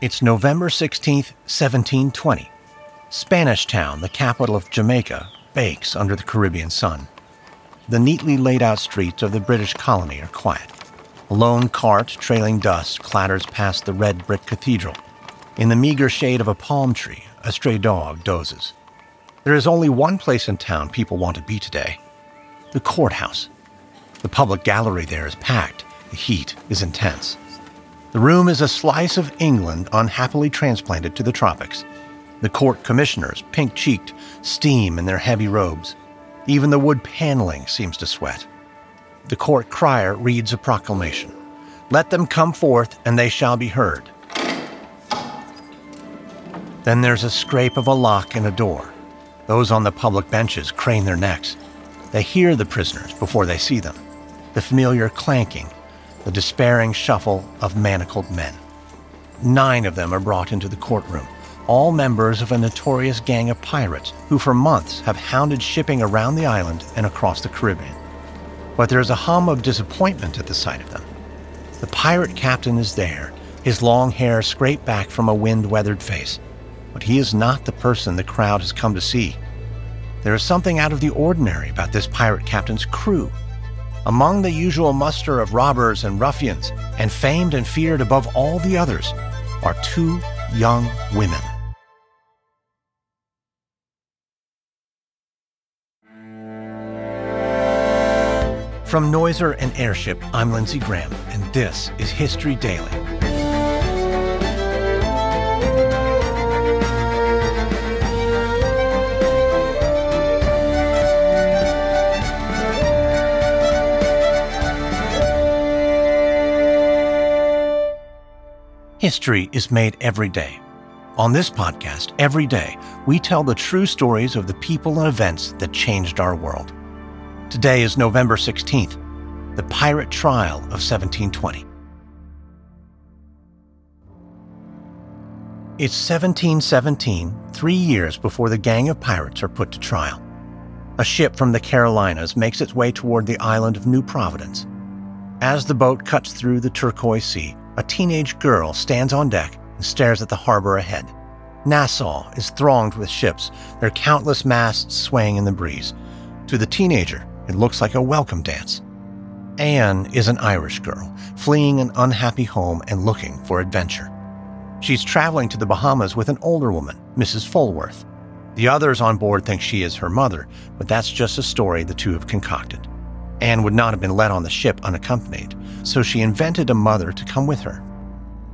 It's November 16, 1720. Spanish Town, the capital of Jamaica, bakes under the Caribbean sun. The neatly laid out streets of the British colony are quiet. A lone cart trailing dust clatters past the red brick cathedral. In the meager shade of a palm tree, a stray dog dozes. There is only one place in town people want to be today the courthouse. The public gallery there is packed, the heat is intense. The room is a slice of England unhappily transplanted to the tropics. The court commissioners, pink cheeked, steam in their heavy robes. Even the wood paneling seems to sweat. The court crier reads a proclamation Let them come forth, and they shall be heard. Then there's a scrape of a lock in a door. Those on the public benches crane their necks. They hear the prisoners before they see them. The familiar clanking, the despairing shuffle of manacled men. Nine of them are brought into the courtroom all members of a notorious gang of pirates who for months have hounded shipping around the island and across the Caribbean. But there is a hum of disappointment at the sight of them. The pirate captain is there, his long hair scraped back from a wind weathered face. But he is not the person the crowd has come to see. There is something out of the ordinary about this pirate captain's crew. Among the usual muster of robbers and ruffians, and famed and feared above all the others, are two young women. From Noiser and Airship, I'm Lindsey Graham, and this is History Daily. History is made every day. On this podcast, every day, we tell the true stories of the people and events that changed our world. Today is November 16th, the pirate trial of 1720. It's 1717, three years before the gang of pirates are put to trial. A ship from the Carolinas makes its way toward the island of New Providence. As the boat cuts through the turquoise sea, a teenage girl stands on deck and stares at the harbor ahead. Nassau is thronged with ships, their countless masts swaying in the breeze. To the teenager, it looks like a welcome dance. Anne is an Irish girl, fleeing an unhappy home and looking for adventure. She's traveling to the Bahamas with an older woman, Mrs. Fulworth. The others on board think she is her mother, but that's just a story the two have concocted. Anne would not have been let on the ship unaccompanied, so she invented a mother to come with her.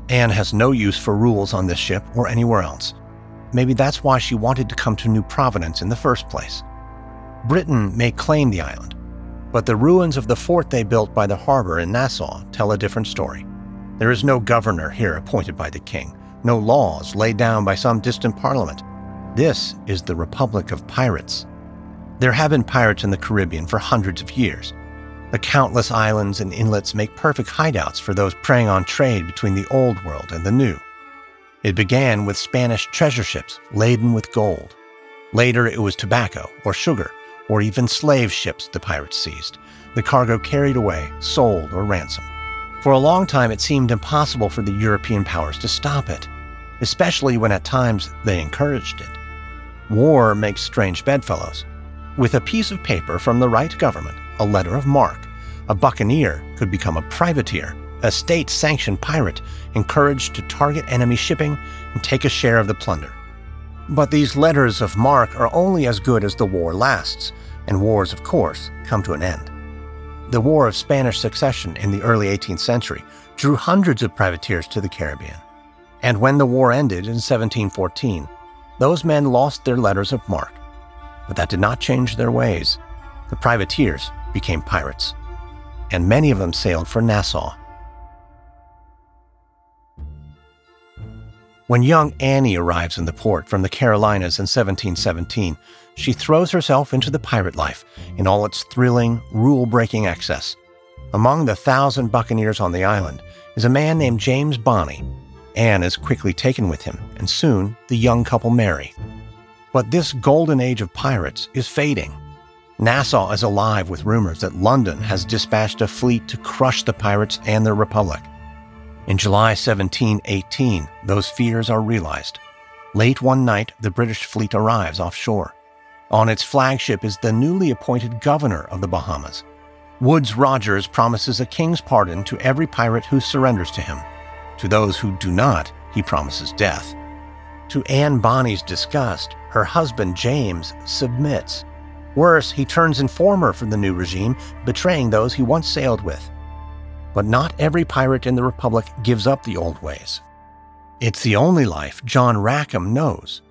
Anne has no use for rules on this ship or anywhere else. Maybe that's why she wanted to come to New Providence in the first place. Britain may claim the island, but the ruins of the fort they built by the harbor in Nassau tell a different story. There is no governor here appointed by the king, no laws laid down by some distant parliament. This is the Republic of Pirates. There have been pirates in the Caribbean for hundreds of years. The countless islands and inlets make perfect hideouts for those preying on trade between the old world and the new. It began with Spanish treasure ships laden with gold. Later, it was tobacco or sugar or even slave ships the pirates seized, the cargo carried away, sold, or ransomed. For a long time, it seemed impossible for the European powers to stop it, especially when at times they encouraged it. War makes strange bedfellows. With a piece of paper from the right government, a letter of marque, a buccaneer could become a privateer, a state sanctioned pirate encouraged to target enemy shipping and take a share of the plunder. But these letters of marque are only as good as the war lasts, and wars, of course, come to an end. The War of Spanish Succession in the early 18th century drew hundreds of privateers to the Caribbean. And when the war ended in 1714, those men lost their letters of marque. But that did not change their ways. The privateers became pirates, and many of them sailed for Nassau When young Annie arrives in the port from the Carolinas in 1717, she throws herself into the pirate life in all its thrilling, rule breaking excess. Among the thousand buccaneers on the island is a man named James Bonny. Anne is quickly taken with him, and soon the young couple marry. But this golden age of pirates is fading. Nassau is alive with rumors that London has dispatched a fleet to crush the pirates and their republic. In July 1718, those fears are realized. Late one night, the British fleet arrives offshore. On its flagship is the newly appointed governor of the Bahamas. Woodes Rogers promises a king's pardon to every pirate who surrenders to him. To those who do not, he promises death. To Anne Bonny's disgust, her husband James submits. Worse, he turns informer for the new regime, betraying those he once sailed with. But not every pirate in the Republic gives up the old ways. It's the only life John Rackham knows.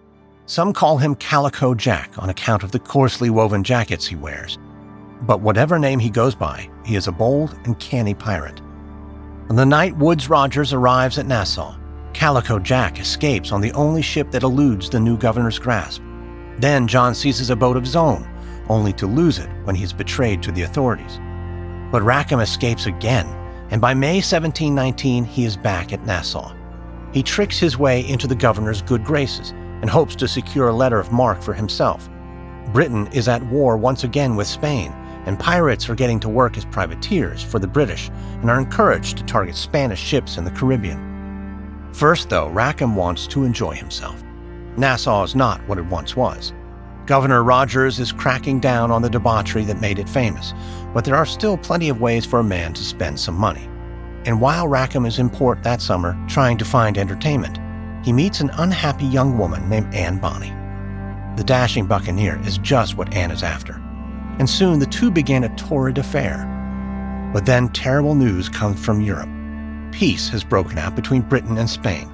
Some call him Calico Jack on account of the coarsely woven jackets he wears. But whatever name he goes by, he is a bold and canny pirate. On the night Woodes Rogers arrives at Nassau, Calico Jack escapes on the only ship that eludes the new governor's grasp. Then John seizes a boat of his own, only to lose it when he is betrayed to the authorities. But Rackham escapes again, and by May 1719 he is back at Nassau. He tricks his way into the governor's good graces and hopes to secure a letter of marque for himself. Britain is at war once again with Spain, and pirates are getting to work as privateers for the British and are encouraged to target Spanish ships in the Caribbean. First, though, Rackham wants to enjoy himself. Nassau is not what it once was. Governor Rogers is cracking down on the debauchery that made it famous, but there are still plenty of ways for a man to spend some money. And while Rackham is in port that summer trying to find entertainment, he meets an unhappy young woman named Anne Bonny. The dashing buccaneer is just what Anne is after, and soon the two begin a torrid affair. But then terrible news comes from Europe. Peace has broken out between Britain and Spain.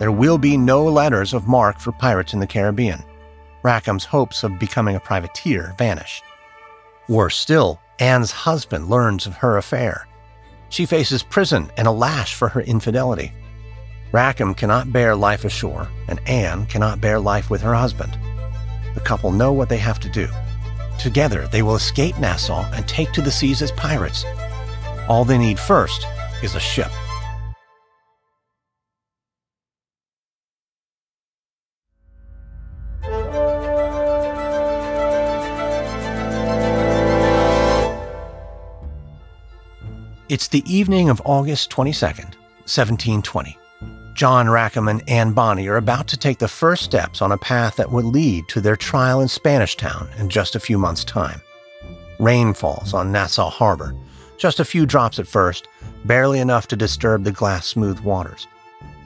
There will be no letters of marque for pirates in the Caribbean. Rackham's hopes of becoming a privateer vanish. Worse still, Anne's husband learns of her affair. She faces prison and a lash for her infidelity. Rackham cannot bear life ashore, and Anne cannot bear life with her husband. The couple know what they have to do. Together, they will escape Nassau and take to the seas as pirates. All they need first is a ship. It's the evening of August 22nd, 1720. John Rackham and Anne Bonny are about to take the first steps on a path that would lead to their trial in Spanish Town in just a few months' time. Rain falls on Nassau Harbor, just a few drops at first, barely enough to disturb the glass smooth waters.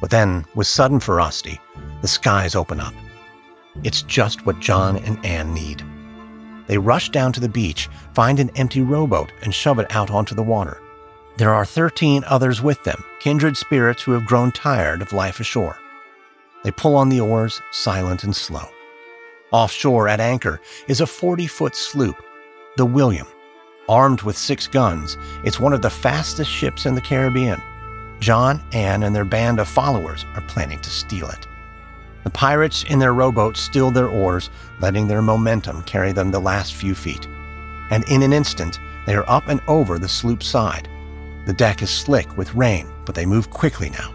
But then, with sudden ferocity, the skies open up. It's just what John and Anne need. They rush down to the beach, find an empty rowboat, and shove it out onto the water. There are 13 others with them, kindred spirits who have grown tired of life ashore. They pull on the oars, silent and slow. Offshore at anchor is a 40 foot sloop, the William. Armed with six guns, it's one of the fastest ships in the Caribbean. John, Anne, and their band of followers are planning to steal it. The pirates in their rowboat still their oars, letting their momentum carry them the last few feet. And in an instant, they are up and over the sloop's side. The deck is slick with rain, but they move quickly now.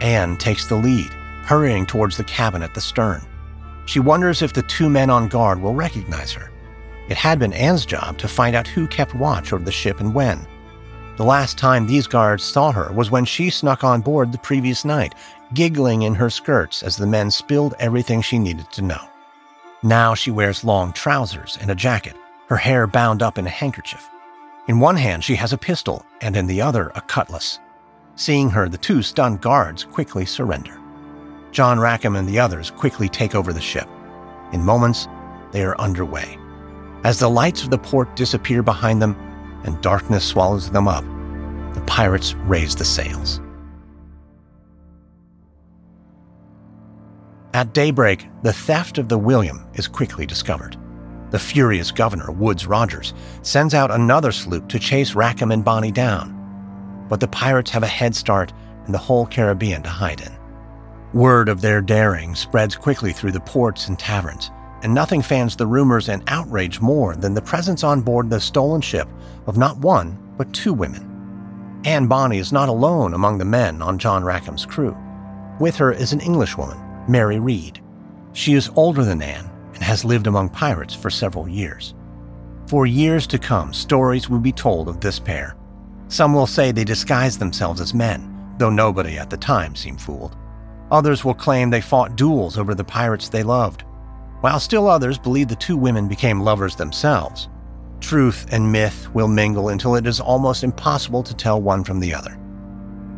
Anne takes the lead, hurrying towards the cabin at the stern. She wonders if the two men on guard will recognize her. It had been Anne's job to find out who kept watch over the ship and when. The last time these guards saw her was when she snuck on board the previous night, giggling in her skirts as the men spilled everything she needed to know. Now she wears long trousers and a jacket, her hair bound up in a handkerchief. In one hand, she has a pistol, and in the other, a cutlass. Seeing her, the two stunned guards quickly surrender. John Rackham and the others quickly take over the ship. In moments, they are underway. As the lights of the port disappear behind them and darkness swallows them up, the pirates raise the sails. At daybreak, the theft of the William is quickly discovered. The furious governor, Woodes Rogers, sends out another sloop to chase Rackham and Bonny down. But the pirates have a head start and the whole Caribbean to hide in. Word of their daring spreads quickly through the ports and taverns, and nothing fans the rumors and outrage more than the presence on board the stolen ship of not one, but two women. Anne Bonny is not alone among the men on John Rackham's crew. With her is an Englishwoman, Mary Read. She is older than Anne and has lived among pirates for several years. For years to come, stories will be told of this pair. Some will say they disguised themselves as men, though nobody at the time seemed fooled. Others will claim they fought duels over the pirates they loved, while still others believe the two women became lovers themselves. Truth and myth will mingle until it is almost impossible to tell one from the other.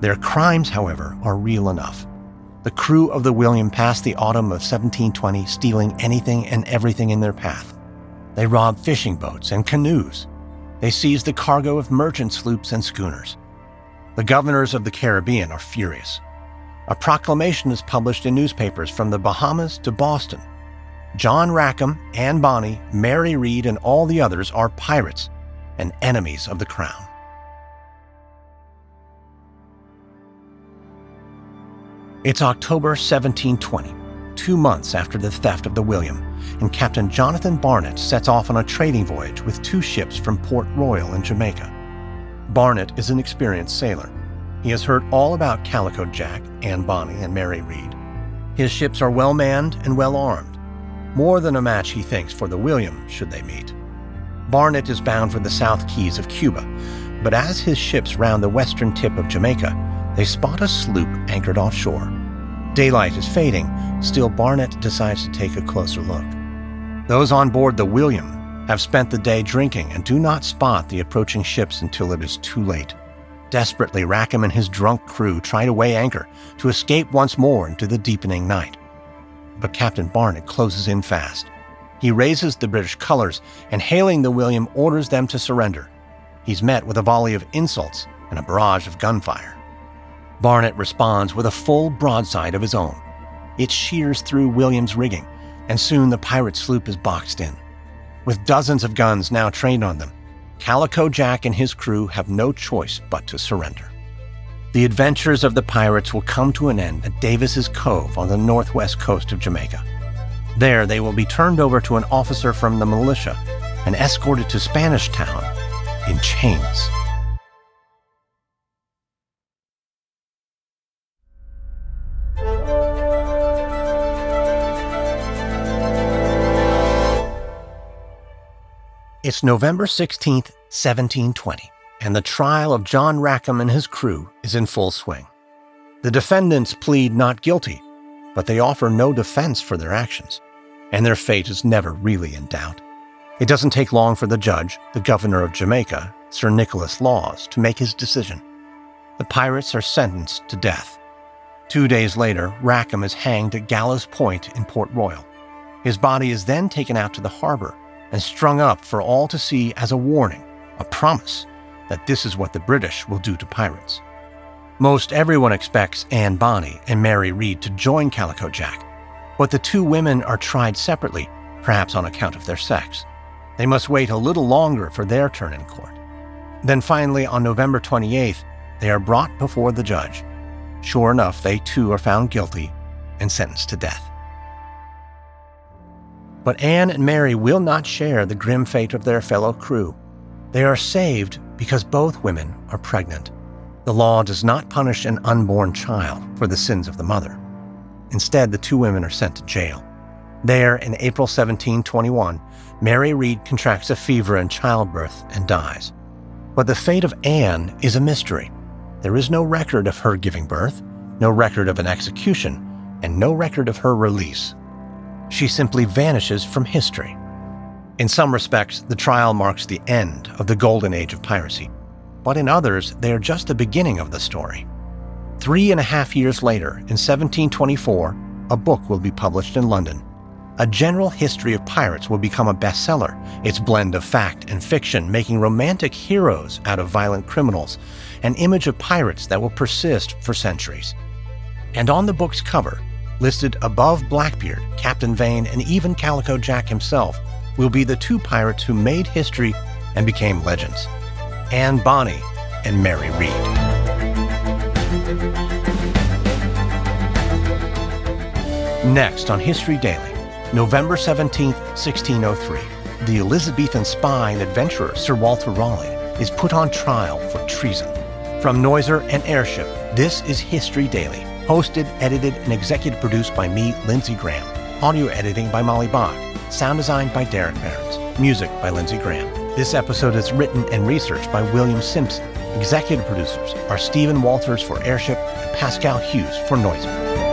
Their crimes, however, are real enough. The crew of the William passed the autumn of 1720 stealing anything and everything in their path. They robbed fishing boats and canoes. They seized the cargo of merchant sloops and schooners. The governors of the Caribbean are furious. A proclamation is published in newspapers from the Bahamas to Boston. John Rackham, Anne Bonny, Mary Read, and all the others are pirates and enemies of the crown. It's October 1720, two months after the theft of the William, and Captain Jonathan Barnett sets off on a trading voyage with two ships from Port Royal in Jamaica. Barnett is an experienced sailor. He has heard all about Calico Jack, Anne Bonny, and Mary Read. His ships are well manned and well armed. More than a match, he thinks, for the William, should they meet. Barnett is bound for the South Keys of Cuba, but as his ships round the western tip of Jamaica, they spot a sloop anchored offshore. Daylight is fading, still, Barnett decides to take a closer look. Those on board the William have spent the day drinking and do not spot the approaching ships until it is too late. Desperately, Rackham and his drunk crew try to weigh anchor to escape once more into the deepening night. But Captain Barnett closes in fast. He raises the British colors and, hailing the William, orders them to surrender. He's met with a volley of insults and a barrage of gunfire. Barnett responds with a full broadside of his own. It shears through William's rigging, and soon the pirate sloop is boxed in. With dozens of guns now trained on them, Calico Jack and his crew have no choice but to surrender. The adventures of the pirates will come to an end at Davis's Cove on the northwest coast of Jamaica. There, they will be turned over to an officer from the militia and escorted to Spanish Town in chains. It's November 16th, 1720, and the trial of John Rackham and his crew is in full swing. The defendants plead not guilty, but they offer no defense for their actions, and their fate is never really in doubt. It doesn't take long for the judge, the governor of Jamaica, Sir Nicholas Lawes, to make his decision. The pirates are sentenced to death. Two days later, Rackham is hanged at Gallows Point in Port Royal. His body is then taken out to the harbor and strung up for all to see as a warning, a promise that this is what the British will do to pirates. Most everyone expects Anne Bonny and Mary Read to join Calico Jack, but the two women are tried separately, perhaps on account of their sex. They must wait a little longer for their turn in court. Then finally, on November 28th, they are brought before the judge. Sure enough, they too are found guilty and sentenced to death. But Anne and Mary will not share the grim fate of their fellow crew. They are saved because both women are pregnant. The law does not punish an unborn child for the sins of the mother. Instead, the two women are sent to jail. There, in April 1721, Mary Read contracts a fever in childbirth and dies. But the fate of Anne is a mystery. There is no record of her giving birth, no record of an execution, and no record of her release she simply vanishes from history. In some respects, the trial marks the end of the golden age of piracy, but in others, they are just the beginning of the story. Three and a half years later, in 1724, a book will be published in London. A General History of Pirates will become a bestseller, its blend of fact and fiction making romantic heroes out of violent criminals, an image of pirates that will persist for centuries. And on the book's cover, listed above Blackbeard, Captain Vane, and even Calico Jack himself, will be the two pirates who made history and became legends Anne Bonny and Mary Read. Next on History Daily, November 17, 1603, the Elizabethan spy and adventurer Sir Walter Raleigh is put on trial for treason. From Noiser and Airship, this is History Daily Hosted, edited, and executive produced by me, Lindsey Graham. Audio editing by Molly Bach. Sound design by Derek Behrens. Music by Lindsey Graham. This episode is written and researched by William Simpson. Executive producers are Stephen Walters for Airship and Pascal Hughes for Noiser.